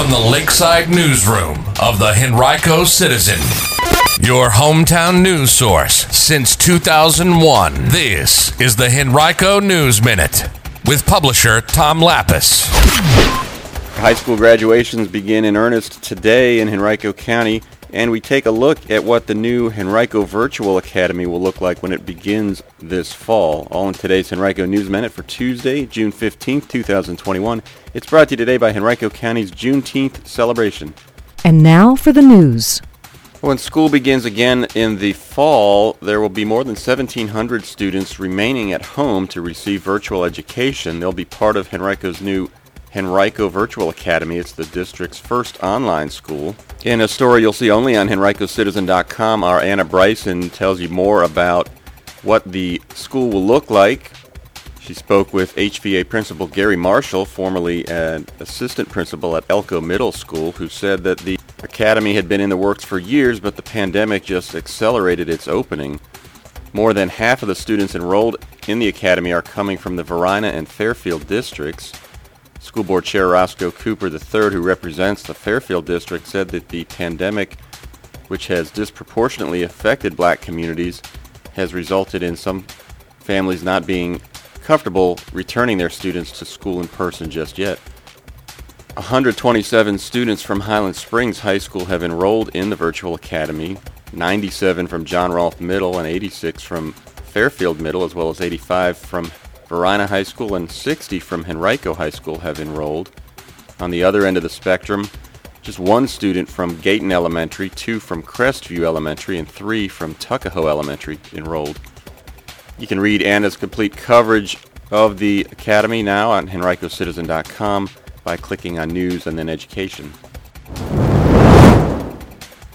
from the Lakeside Newsroom of the Henrico Citizen, your hometown news source since 2001. This is the Henrico News Minute with publisher Tom Lappas. High school graduations begin in earnest today in Henrico County, and we take a look at what the new Henrico Virtual Academy will look like when it begins this fall. All in today's Henrico News Minute for Tuesday, June 15th, 2021. It's brought to you today by Henrico County's Juneteenth celebration. And now for the news. When school begins again in the fall, there will be more than 1,700 students remaining at home to receive virtual education. They'll be part of Henrico's new Henrico Virtual Academy. It's the district's first online school. In a story you'll see only on henricocitizen.com, our Anna Bryson tells you more about what the school will look like. She spoke with HVA principal Gary Marshall, formerly an assistant principal at Elko Middle School, who said that the academy had been in the works for years, but the pandemic just accelerated its opening. More than half of the students enrolled in the academy are coming from the Varina and Fairfield districts. School Board Chair Roscoe Cooper III, who represents the Fairfield District, said that the pandemic, which has disproportionately affected black communities, has resulted in some families not being comfortable returning their students to school in person just yet. 127 students from Highland Springs High School have enrolled in the virtual academy, 97 from John Rolfe Middle and 86 from Fairfield Middle, as well as 85 from Varina High School and 60 from Henrico High School have enrolled. On the other end of the spectrum, just one student from Gayton Elementary, two from Crestview Elementary, and three from Tuckahoe Elementary enrolled. You can read Anna's complete coverage of the Academy now on henricocitizen.com by clicking on News and then Education.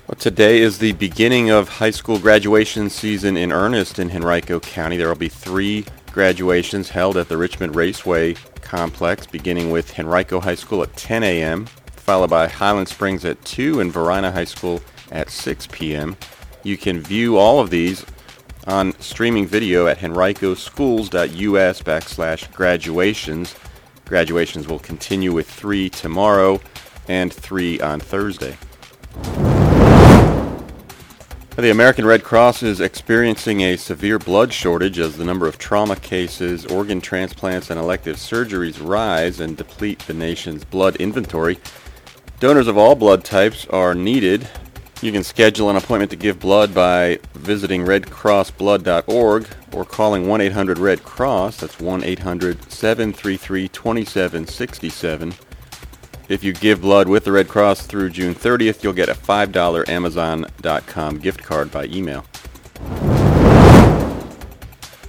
Well, today is the beginning of high school graduation season in earnest in Henrico County. There will be three graduations held at the Richmond Raceway complex, beginning with Henrico High School at 10 a.m., followed by Highland Springs at 2 and Varina High School at 6 p.m. You can view all of these on streaming video at henricoschools.us backslash graduations. Graduations will continue with three tomorrow and three on Thursday. The American Red Cross is experiencing a severe blood shortage as the number of trauma cases, organ transplants, and elective surgeries rise and deplete the nation's blood inventory. Donors of all blood types are needed. You can schedule an appointment to give blood by visiting redcrossblood.org or calling 1-800-RED-CROSS. That's 1-800-733-2767. If you give blood with the Red Cross through June 30th, you'll get a $5 Amazon.com gift card by email.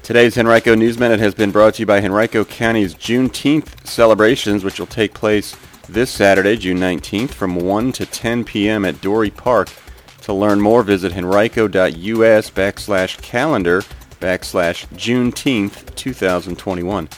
Today's Henrico News Minute has been brought to you by Henrico County's Juneteenth celebrations, which will take place this Saturday, June 19th, from 1 to 10 p.m. at Dorey Park. To learn more, visit henrico.us backslash calendar backslash Juneteenth 2021.